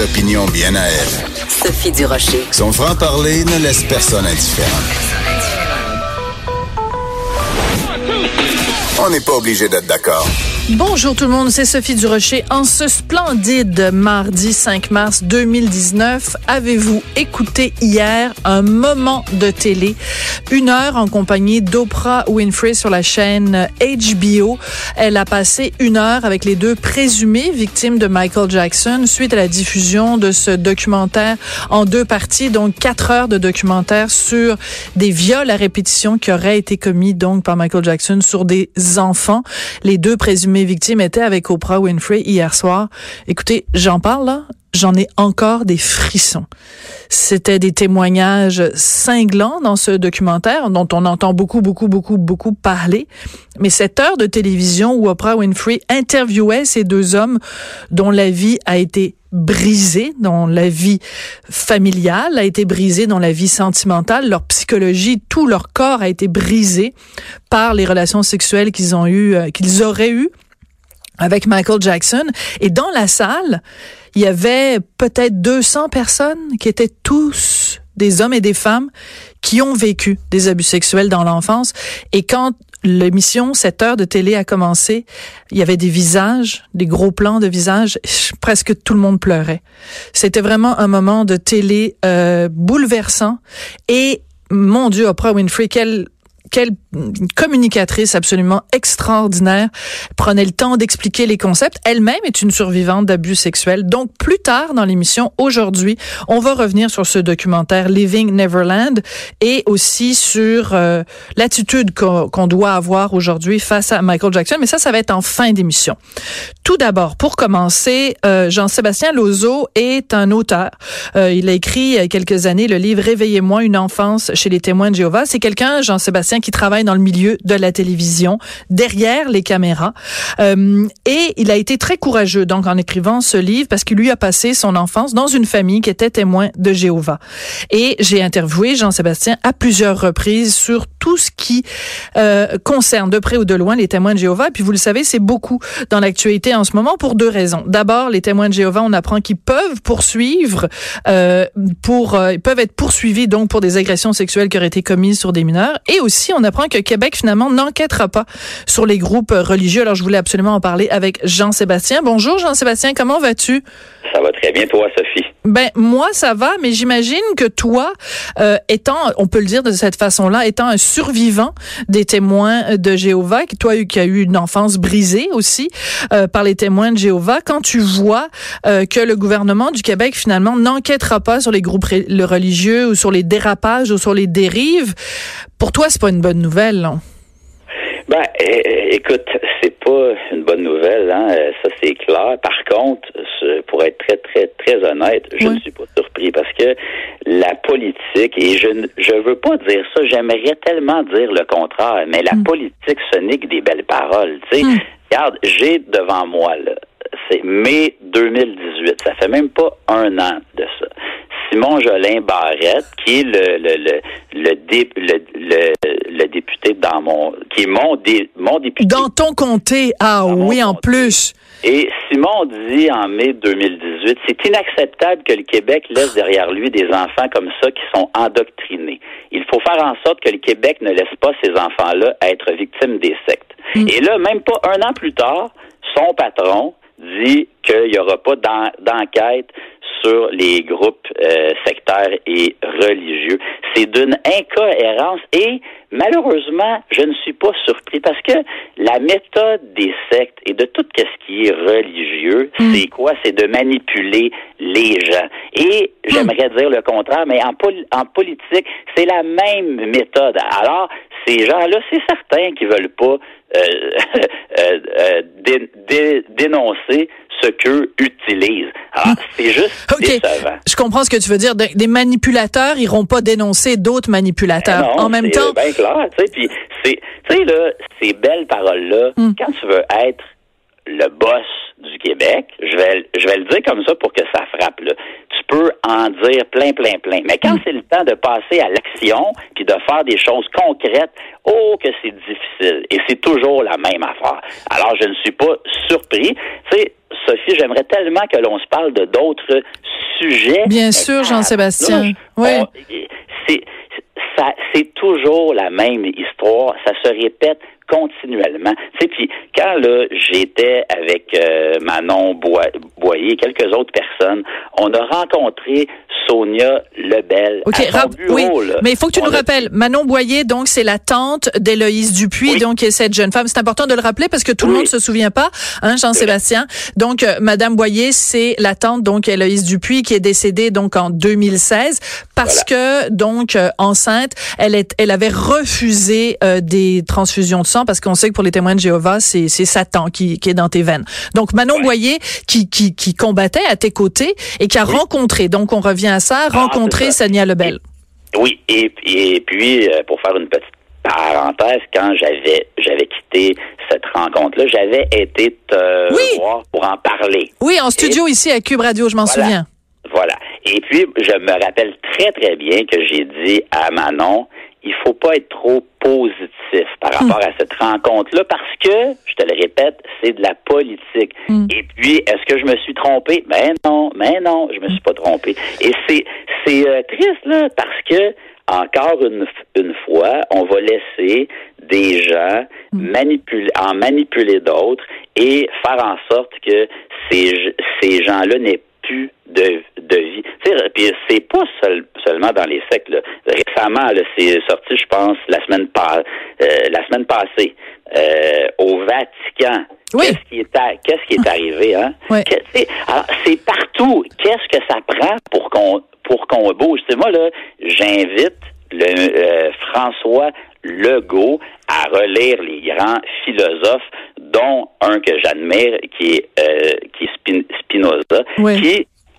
Opinions bien à elle. Sophie Durocher. Son franc-parler ne laisse personne indifférent. On n'est pas obligé d'être d'accord. Bonjour tout le monde, c'est Sophie Durocher. En ce splendide mardi 5 mars 2019, avez-vous écouté hier un moment de télé, une heure en compagnie d'Oprah Winfrey sur la chaîne HBO. Elle a passé une heure avec les deux présumées victimes de Michael Jackson suite à la diffusion de ce documentaire en deux parties, donc quatre heures de documentaire sur des viols à répétition qui auraient été commis donc par Michael Jackson sur des enfants. Les deux présumées victimes étaient avec Oprah Winfrey hier soir. Écoutez, j'en parle j'en ai encore des frissons. C'était des témoignages cinglants dans ce documentaire dont on entend beaucoup, beaucoup, beaucoup, beaucoup parler. Mais cette heure de télévision où Oprah Winfrey interviewait ces deux hommes dont la vie a été brisée, dont la vie familiale a été brisée, dont la vie sentimentale, leur psychologie, tout leur corps a été brisé par les relations sexuelles qu'ils ont eues, euh, qu'ils auraient eues avec Michael Jackson. Et dans la salle, il y avait peut-être 200 personnes qui étaient tous des hommes et des femmes qui ont vécu des abus sexuels dans l'enfance. Et quand l'émission, cette heure de télé a commencé, il y avait des visages, des gros plans de visages, presque tout le monde pleurait. C'était vraiment un moment de télé euh, bouleversant. Et mon Dieu, Oprah Winfrey, quelle quelle communicatrice absolument extraordinaire, prenait le temps d'expliquer les concepts. Elle-même est une survivante d'abus sexuels. Donc, plus tard dans l'émission, aujourd'hui, on va revenir sur ce documentaire Living Neverland et aussi sur euh, l'attitude qu'on doit avoir aujourd'hui face à Michael Jackson. Mais ça, ça va être en fin d'émission. Tout d'abord, pour commencer, euh, Jean-Sébastien Lozo est un auteur. Euh, il a écrit il y a quelques années le livre Réveillez-moi une enfance chez les témoins de Jéhovah. C'est quelqu'un, Jean-Sébastien, qui travaille dans le milieu de la télévision, derrière les caméras. Euh, et il a été très courageux donc en écrivant ce livre parce qu'il lui a passé son enfance dans une famille qui était témoin de Jéhovah. Et j'ai interviewé Jean-Sébastien à plusieurs reprises sur tout ce qui euh, concerne de près ou de loin les témoins de Jéhovah. Et puis vous le savez, c'est beaucoup dans l'actualité en ce moment pour deux raisons. D'abord, les témoins de Jéhovah, on apprend qu'ils peuvent poursuivre, euh, pour, euh, ils peuvent être poursuivis donc pour des agressions sexuelles qui auraient été commises sur des mineurs. Et aussi, on apprend que Québec finalement n'enquêtera pas sur les groupes religieux. Alors je voulais absolument en parler avec Jean-Sébastien. Bonjour Jean-Sébastien, comment vas-tu? Ça va très bien, toi, Sophie? Ben moi, ça va, mais j'imagine que toi, euh, étant, on peut le dire de cette façon-là, étant un survivant des témoins de Jéhovah, toi qui as eu une enfance brisée aussi euh, par les témoins de Jéhovah, quand tu vois euh, que le gouvernement du Québec finalement n'enquêtera pas sur les groupes religieux ou sur les dérapages ou sur les dérives, pour toi, c'est pas une bonne nouvelle, non? Ben, écoute, c'est pas une bonne nouvelle, hein? ça c'est clair. Par contre, pour être très, très, très honnête, je ne suis pas surpris parce que la politique, et je ne je veux pas dire ça, j'aimerais tellement dire le contraire, mais la politique, ce n'est que des belles paroles. Tu sais, regarde, j'ai devant moi là, c'est mai 2018, ça fait même pas un an de ça. Simon Jolin Barrette, qui est le le le le, dé, le, le, le, député dans mon qui est mon dé, mon député dans ton comté. Ah oui, en plus. Et Simon dit en mai 2018, c'est inacceptable que le Québec laisse derrière lui des enfants comme ça qui sont endoctrinés. Il faut faire en sorte que le Québec ne laisse pas ces enfants-là être victimes des sectes. Mm. Et là, même pas un an plus tard, son patron dit qu'il n'y aura pas d'enquête sur les groupes euh, sectaires et religieux. C'est d'une incohérence et malheureusement, je ne suis pas surpris parce que la méthode des sectes et de tout ce qui est religieux, c'est quoi? C'est de manipuler les gens. Et j'aimerais dire le contraire, mais en, en politique, c'est la même méthode. Alors, ces gens-là, c'est certain qu'ils veulent pas euh, euh, euh, dé- dé- dénoncer ce qu'eux utilisent. Alors, c'est juste OK. décevant. Je comprends ce que tu veux dire. Des manipulateurs iront pas dénoncer d'autres manipulateurs. Eh non, en même temps, bien clair, tu sais, puis c'est, tu sais là, ces belles paroles-là, Hmm. quand tu veux être le boss du Québec, je vais, je vais le dire comme ça pour que ça frappe là. Tu peux en dire plein, plein, plein. Mais quand c'est le temps de passer à l'action puis de faire des choses concrètes, oh que c'est difficile. Et c'est toujours la même affaire. Alors je ne suis pas surpris. Tu sais, Sophie, j'aimerais tellement que l'on se parle de d'autres sujets. Bien sûr, Jean-Sébastien. Oui. on- c'est ça c'est toujours la même histoire, ça se répète continuellement. Tu sais, puis quand là j'étais avec euh, Manon Boyer, quelques autres personnes, on a rencontré Sonia Lebel OK, à son rap- bureau, oui, là. mais il faut que tu nous a- rappelles. Manon Boyer, donc, c'est la tante d'Éloïse Dupuis, Oui. donc, cette jeune femme. C'est important de le rappeler parce que tout le monde se souvient pas, hein, Jean-Sébastien. Donc, euh, Madame Boyer, c'est la tante, donc, Éloïse Dupuis, qui est décédée, donc, en 2016, parce que, donc, euh, enceinte, elle est, elle avait refusé euh, des transfusions de sang parce qu'on sait que pour les témoins de Jéhovah, c'est, c'est Satan qui, qui est dans tes veines. Donc, Manon Boyer, qui, qui, qui combattait à tes côtés et qui a rencontré, donc, on revient à ça, Ah, ça. Sania Lebel. Oui, et, et puis euh, pour faire une petite parenthèse, quand j'avais j'avais quitté cette rencontre-là, j'avais été te Oui. voir pour en parler. Oui, en studio ici à Cube Radio, je m'en Voilà. souviens. Voilà. Et puis, je me rappelle très, très bien que j'ai dit à Manon, il faut pas être trop positif par rapport à cette rencontre-là parce que, je te le répète, c'est de la politique. Et puis, est-ce que je me suis trompé? Ben non, mais non, je me suis pas trompé. Et c'est, c'est euh, triste, là, parce que, encore une, une fois, on va laisser des gens manipuler, en manipuler d'autres et faire en sorte que ces, ces gens-là n'aient plus puis c'est pas seul- seulement dans les sectes. là. Récemment, là, c'est sorti, je pense, la semaine pa- euh, la semaine passée, euh, au Vatican. Oui. Qu'est-ce qui est qu'est-ce qui est arrivé, hein? Oui. Alors, c'est partout. Qu'est-ce que ça prend pour qu'on pour qu'on bouge? Tu sais, moi, là, j'invite le euh, François Legault à relire les grands philosophes, dont un que j'admire, qui est euh, qui est Spin- Spinoza, Oui. qui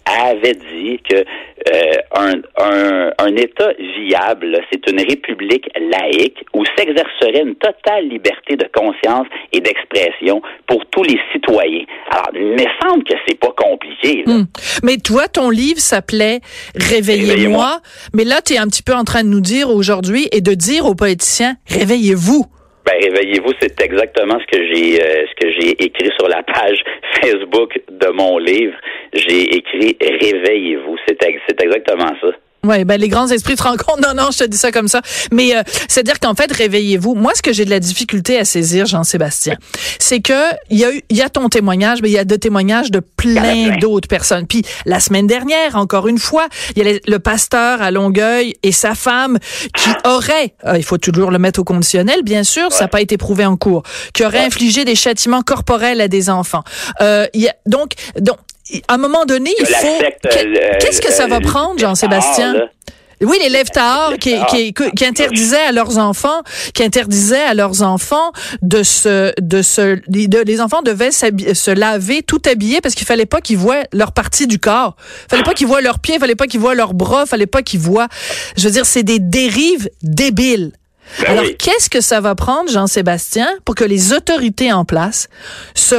avait dit que euh, un, un, un État viable, c'est une république laïque où s'exercerait une totale liberté de conscience et d'expression pour tous les citoyens. Alors, il me semble que c'est pas compliqué. là. Hmm. Mais toi, ton livre s'appelait Réveillez-moi. Réveillez-moi. Mais là, tu es un petit peu en train de nous dire aujourd'hui et de dire aux politiciens, réveillez-vous. Ben, réveillez-vous, c'est exactement ce que j'ai euh, ce que j'ai écrit sur la page Facebook de mon livre. J'ai écrit réveillez-vous. C'est c'est exactement ça. Ouais, ben les grands esprits se rencontrent. Non, non, je te dis ça comme ça. Mais euh, c'est-à-dire qu'en fait, réveillez-vous. Moi, ce que j'ai de la difficulté à saisir, Jean-Sébastien, c'est que il y a eu, il y a ton témoignage, mais il y a deux témoignages de plein d'autres personnes. Puis la semaine dernière, encore une fois, il y a le pasteur à Longueuil et sa femme qui aurait, euh, il faut toujours le mettre au conditionnel, bien sûr, ça n'a pas été prouvé en cours, qui aurait infligé des châtiments corporels à des enfants. Euh, y a, donc, donc, à un moment donné, il faut. euh, Qu'est-ce que ça va euh, prendre, Jean-Sébastien? Oui, les lèvres Tahar qui, qui, qui, interdisaient à leurs enfants, qui interdisaient à leurs enfants de se, de se, de, les enfants devaient se laver tout habillés parce qu'il fallait pas qu'ils voient leur partie du corps. Fallait pas qu'ils voient leurs pieds, fallait pas qu'ils voient leurs bras, fallait pas qu'ils voient. Je veux dire, c'est des dérives débiles. Ben Alors, oui. qu'est-ce que ça va prendre, Jean-Sébastien, pour que les autorités en place se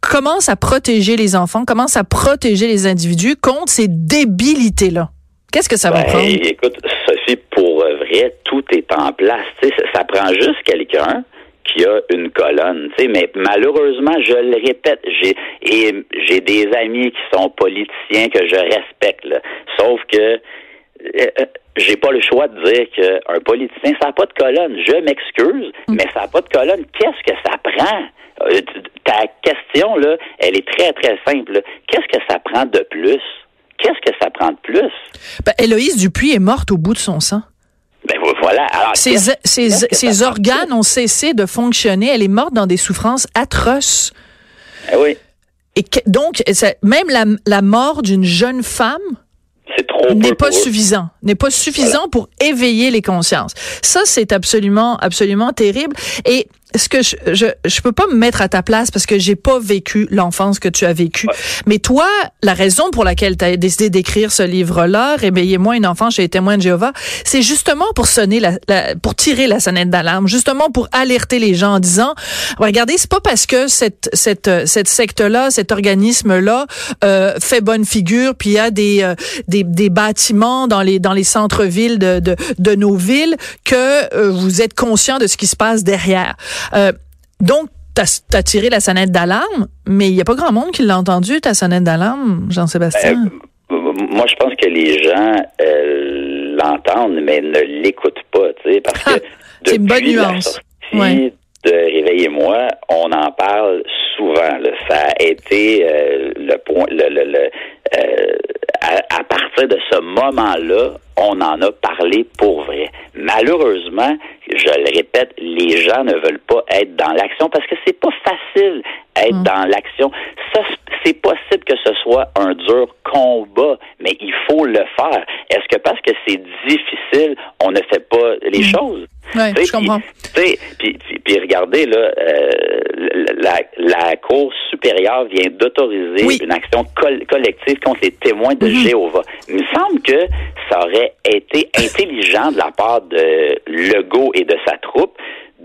commencent à protéger les enfants, commencent à protéger les individus contre ces débilités-là? Qu'est-ce que ça va Ben, prendre? écoute, Sophie, pour vrai, tout est en place. Tu sais, ça, ça prend juste quelqu'un qui a une colonne. Tu sais, mais malheureusement, je le répète, j'ai et j'ai des amis qui sont politiciens que je respecte. là. Sauf que euh, euh, j'ai pas le choix de dire qu'un politicien, ça n'a pas de colonne. Je m'excuse, mais ça n'a pas de colonne. Qu'est-ce que ça prend? Euh, ta question, là, elle est très, très simple. Qu'est-ce que ça prend de plus? Qu'est-ce que ça prend de plus? Ben, Héloïse Dupuis est morte au bout de son sang. Ben vo- voilà. Alors, Ses, organes ont cessé de fonctionner. Elle est morte dans des souffrances atroces. Eh oui, Et que- donc, ça- même la, la mort d'une jeune femme, c'est trop. trop n'est pas suffisant, n'est pas suffisant pour éveiller les consciences. Ça, c'est absolument, absolument terrible. Et ce que je, je, je peux pas me mettre à ta place parce que j'ai pas vécu l'enfance que tu as vécue. Mais toi, la raison pour laquelle tu as décidé d'écrire ce livre-là, Réveillez-moi une enfance chez les témoins de Jéhovah, c'est justement pour sonner la, la- pour tirer la sonnette d'alarme, justement pour alerter les gens en disant, regardez, c'est pas parce que cette, cette, cette secte-là, cet organisme-là, euh, fait bonne figure, puis il y a des, euh, des, des bâtiments dans les, dans les centres-villes de, de, de nos villes que euh, vous êtes conscient de ce qui se passe derrière. Euh, donc, t'as as tiré la sonnette d'alarme, mais il n'y a pas grand monde qui l'a entendu, ta sonnette d'alarme, Jean-Sébastien? Euh, moi, je pense que les gens euh, l'entendent, mais ne l'écoutent pas, tu sais, parce que Ah, c'est une bonne depuis la nuance. sortie Ouais. de Réveillez-moi, on en parle souvent. là. Ça a été euh, le point, le, le, le, à, à partir de ce moment-là, on en a parlé pour vrai. Malheureusement, je le répète, les gens ne veulent pas être dans l'action parce que c'est pas facile être Mm. dans l'action. Ça, c'est possible que ce soit un dur combat, mais il faut le faire. Est-ce que parce que c'est difficile, on ne fait pas les choses? Sais, je comprends. Puis, regardez, là, euh, la, la Cour supérieure vient d'autoriser Oui. une action col- collective contre les témoins de Mhm. Jéhovah. Il me semble que ça aurait été intelligent de la part de Legault et de sa troupe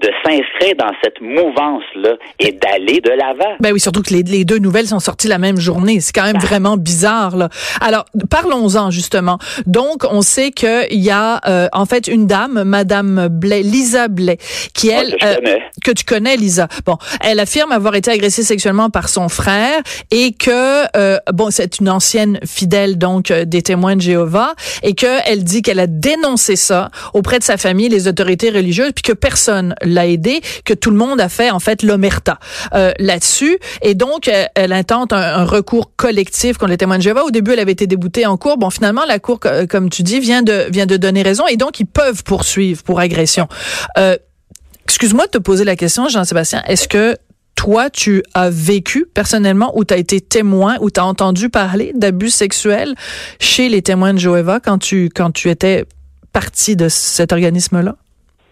de s'inscrire dans cette mouvance-là et d'aller de l'avant. Ben oui, surtout que les, les deux nouvelles sont sorties la même journée. C'est quand même vraiment bizarre. Là. Alors, parlons-en justement. Donc, on sait qu'il y a euh, en fait une dame, Madame Blais, Lisa Blais, qui Ouais, elle que je connais. que tu connais, Lisa. Bon, elle affirme avoir été agressée sexuellement par son frère et que euh, bon, c'est une ancienne fidèle donc euh, des témoins de Jéhovah et que elle dit qu'elle a dénoncé ça auprès de sa famille, les autorités religieuses, puis que personne l'a aidé, que tout le monde a fait en fait l'omerta euh, là-dessus et donc euh, elle intente un, un recours collectif contre les témoins de Jéhovah. Au début, elle avait été déboutée en cour. Bon, finalement, la cour, euh, comme tu dis, vient de vient de donner raison et donc ils peuvent poursuivre pour agression. Euh, Excuse-moi de te poser la question, Jean-Sébastien. Est-ce que toi, tu as vécu personnellement ou tu as été témoin ou tu as entendu parler d'abus sexuels chez les témoins de Jéhovah quand tu, quand tu étais partie de cet organisme-là?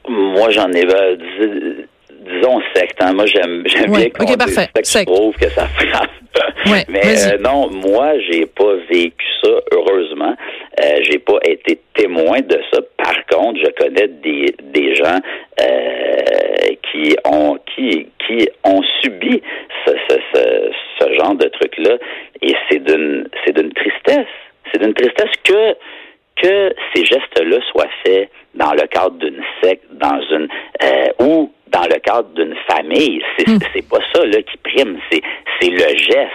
Moi, j'en ai, euh, dis- disons secte. hein. Moi, j'aime, j'aime Ouais, bien qu'on ok, dise parfait. secte. Secte. Je trouve que ça frappe. Ouais, Mais euh, non, moi, j'ai pas vécu ça. Heureusement, euh, j'ai pas été témoin de ça. Par contre, je connais des des gens euh, qui ont qui qui ont subi ce ce, ce, ce genre de truc là, et c'est d'une c'est d'une tristesse. C'est d'une tristesse que que ces gestes-là soient faits dans le cadre d'une secte, dans une euh, ou dans le cadre d'une famille. C'est c'est pas ça là qui prime, c'est c'est le geste.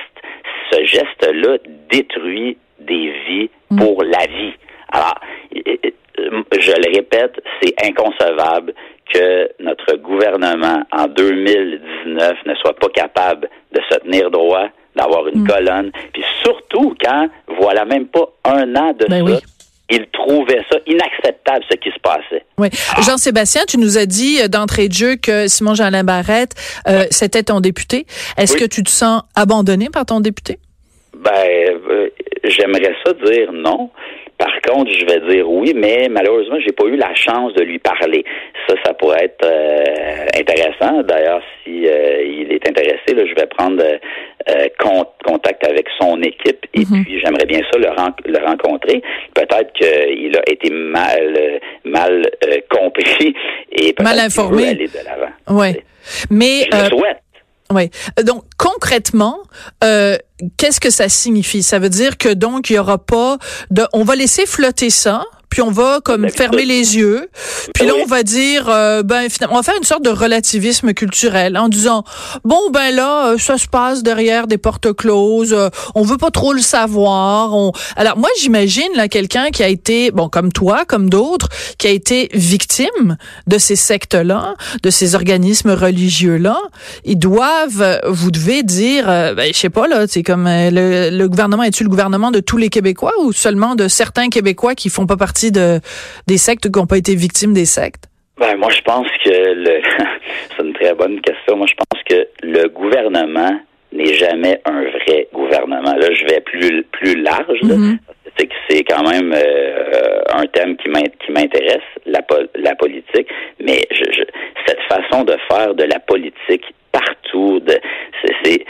Ce geste-là détruit des vies pour la vie. Alors, je le répète, c'est inconcevable que notre gouvernement en 2019 ne soit pas capable de se tenir droit, d'avoir une colonne, puis surtout quand voilà même pas un an de Ben ça, oui. Il trouvait ça inacceptable ce qui se passait. Oui. Jean-Sébastien, tu nous as dit euh, d'entrée de jeu que Simon Jean Barrette, euh, c'était ton député. Est-ce Oui. que tu te sens abandonné par ton député? Ben, euh, j'aimerais ça dire non. Par contre, je vais dire oui, mais malheureusement, j'ai pas eu la chance de lui parler. Ça, ça pourrait être euh, intéressant. D'ailleurs, si euh, il est intéressé, là, je vais prendre euh, con- contact avec son équipe et puis j'aimerais bien ça le, ren- le rencontrer. Peut-être qu'il a été mal mal euh, compris et peut-être Mal informé. aller de l'avant. Oui. Mais Je le euh, souhaite. Oui. Donc concrètement, euh, qu'est-ce que ça signifie? Ça veut dire que donc il y aura pas de, on va laisser flotter ça. Puis on va comme fermer les yeux. Puis là Oui. on va dire euh, ben finalement on va faire une sorte de relativisme culturel en disant bon ben là euh, ça se passe derrière des portes closes, euh, on veut pas trop le savoir. On... Alors moi j'imagine là quelqu'un qui a été bon comme toi comme d'autres qui a été victime de ces sectes là, de ces organismes religieux là, ils doivent vous devez dire euh, ben je sais pas là, c'est comme le, le gouvernement est-tu le gouvernement de tous les Québécois ou seulement de certains Québécois qui font pas partie de des sectes qui n'ont pas été victimes des sectes? Ben, moi, je pense que le... c'est une très bonne question. Moi, je pense que le gouvernement n'est jamais un vrai gouvernement. Là, je vais plus plus large. là. Mhm. politique, c'est quand même euh, un thème qui m'intéresse, la, la politique, mais je, je, cette façon de faire de la politique partout, c'est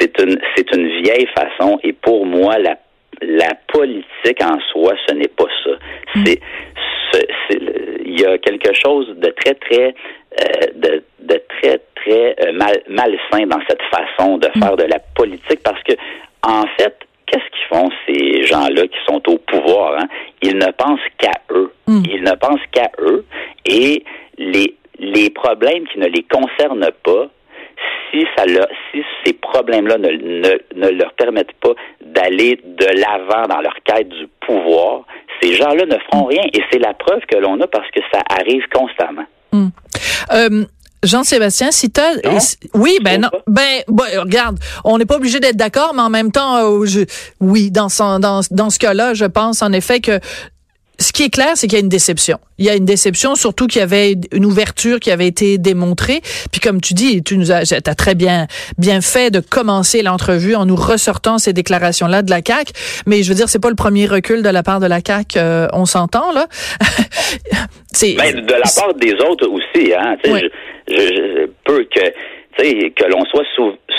c'est une c'est une vieille façon et pour moi la la politique en soi, ce n'est pas ça. Mm. C'est il y a quelque chose de très très euh, de, de, très très euh, mal, malsain dans cette façon de mm. faire de la politique parce que en fait qu'est-ce qu'ils font ces gens-là qui sont au pouvoir hein? Ils ne pensent qu'à eux. Mm. Ils ne pensent qu'à eux et les les problèmes qui ne les concernent pas si ça leur, si ces problèmes-là ne, ne, ne, leur permettent pas d'aller de l'avant dans leur quête du pouvoir, ces gens-là ne feront rien. Et c'est la preuve que l'on a parce que ça arrive constamment. Hmm. Euh, Jean-Sébastien, si tu oui, ben non, ben, regarde, on n'est pas obligé d'être d'accord, mais en même temps, euh, je, oui, dans, son, dans, dans ce cas-là, je pense en effet que ce qui est clair, c'est qu'il y a une déception. Il y a une déception, surtout qu'il y avait une ouverture qui avait été démontrée. Puis comme tu dis, tu nous as, as très bien bien fait de commencer l'entrevue en nous ressortant ces déclarations-là de la CAC. Mais je veux dire, c'est pas le premier recul de la part de la CAC. Euh, on s'entend là. c'est ben, de la part des autres aussi. Hein. Je, je, je, peux que que l'on soit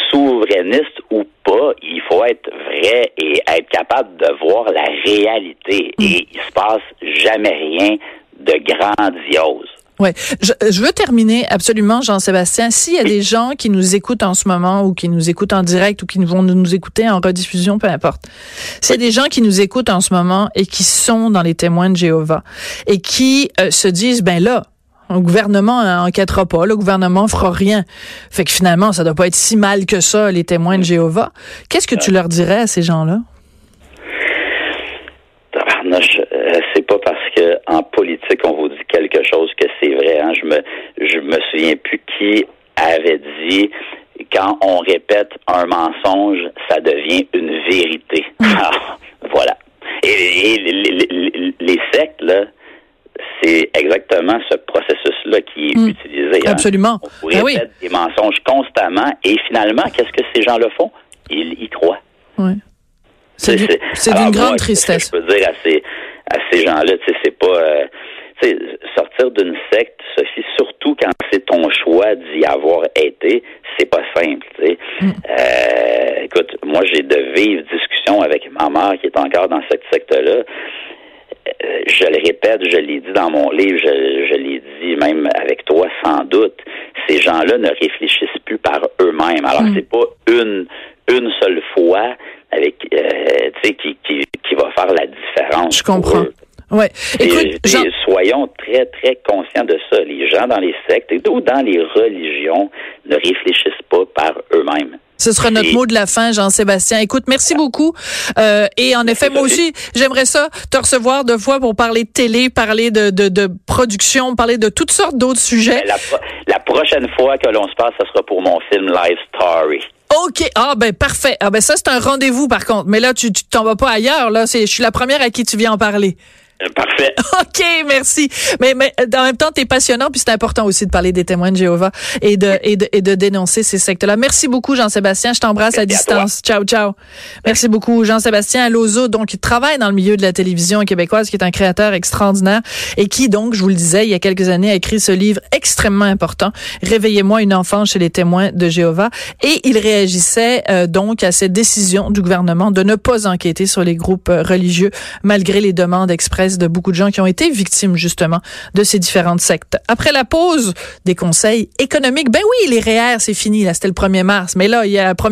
souverainiste ou pas, il faut être vrai et être capable de voir la réalité. Mm. Et il se passe jamais rien de grandiose. Je, je, veux terminer absolument, Jean-Sébastien. S'il y a des gens qui nous écoutent en ce moment ou qui nous écoutent en direct ou qui vont nous écouter en rediffusion, peu importe. S'il y a des gens qui nous écoutent en ce moment et qui sont dans les témoins de Jéhovah et qui euh, se disent, ben là, le gouvernement enquêtera pas, le gouvernement fera rien. Fait que finalement, ça doit pas être si mal que ça, les témoins de Jéhovah. Qu'est-ce que tu leur dirais à ces gens-là? Euh, c'est pas parce que en politique on vous dit quelque chose que c'est vrai. Hein. Je me je me souviens plus qui avait dit quand on répète un mensonge, ça devient une vérité. Mm. Ah, voilà. Et, les, les sectes là, c'est exactement ce processus-là qui est hmm. utilisé. Hein. Absolument. On pourrait ben des mensonges constamment et finalement, qu'est-ce que ces gens le font? Ils y croient. Oui. C'est d'une grande tristesse. Que je peux dire à ces, à ces gens-là, c'est pas... Euh, sortir d'une secte, Sophie, surtout quand c'est ton choix d'y avoir été, c'est pas simple. Hmm. Euh, écoute, moi j'ai de vives discussions avec ma mère qui est encore dans cette secte-là. Euh, je le répète, je l'ai dit dans mon livre, je, je l'ai dit même avec toi sans doute, ces gens-là ne réfléchissent plus par eux-mêmes. Alors mm. c'est pas une une seule fois avec euh, qui, qui, qui va faire la différence. Je comprends. Ouais. Écoute, soyons très, très conscients de ça. Les gens dans les sectes ou dans les religions ne réfléchissent pas par eux-mêmes. Ce sera notre mot de la fin, Jean-Sébastien. Écoute, merci beaucoup. Euh, et en effet, moi aussi, j'aimerais ça te recevoir deux fois pour parler de télé, parler de, de, de production, parler de toutes sortes d'autres sujets. La, la, prochaine fois que l'on se passe, ce sera pour mon film Live Story. OK. Ah ben parfait. Ah ben ça c'est un rendez-vous par contre. Mais là tu t'en vas pas ailleurs là, je suis la première à qui tu viens en parler. Euh, parfait. OK, merci. Mais, mais en même temps, tu es passionnant, puis c'est important aussi de parler des témoins de Jéhovah et de, et de, et de dénoncer ces sectes-là. Merci beaucoup, Jean-Sébastien. Je t'embrasse à distance. ciao, ciao. Merci beaucoup, Jean-Sébastien Lozo, donc, qui travaille dans le milieu de la télévision québécoise, qui est un créateur extraordinaire et qui, donc, je vous le disais, il y a quelques années, a écrit ce livre extrêmement important, Réveillez-moi une enfance chez les témoins de Jéhovah. Et il réagissait, euh, donc, à cette décision du gouvernement de ne pas enquêter sur les groupes euh, religieux, malgré les demandes de beaucoup de gens qui ont été victimes justement de ces différentes sectes. Après la pause, des conseils économiques. Ben oui, les REER, c'est fini, là, c'était le 1er mars, mais là, il y a la première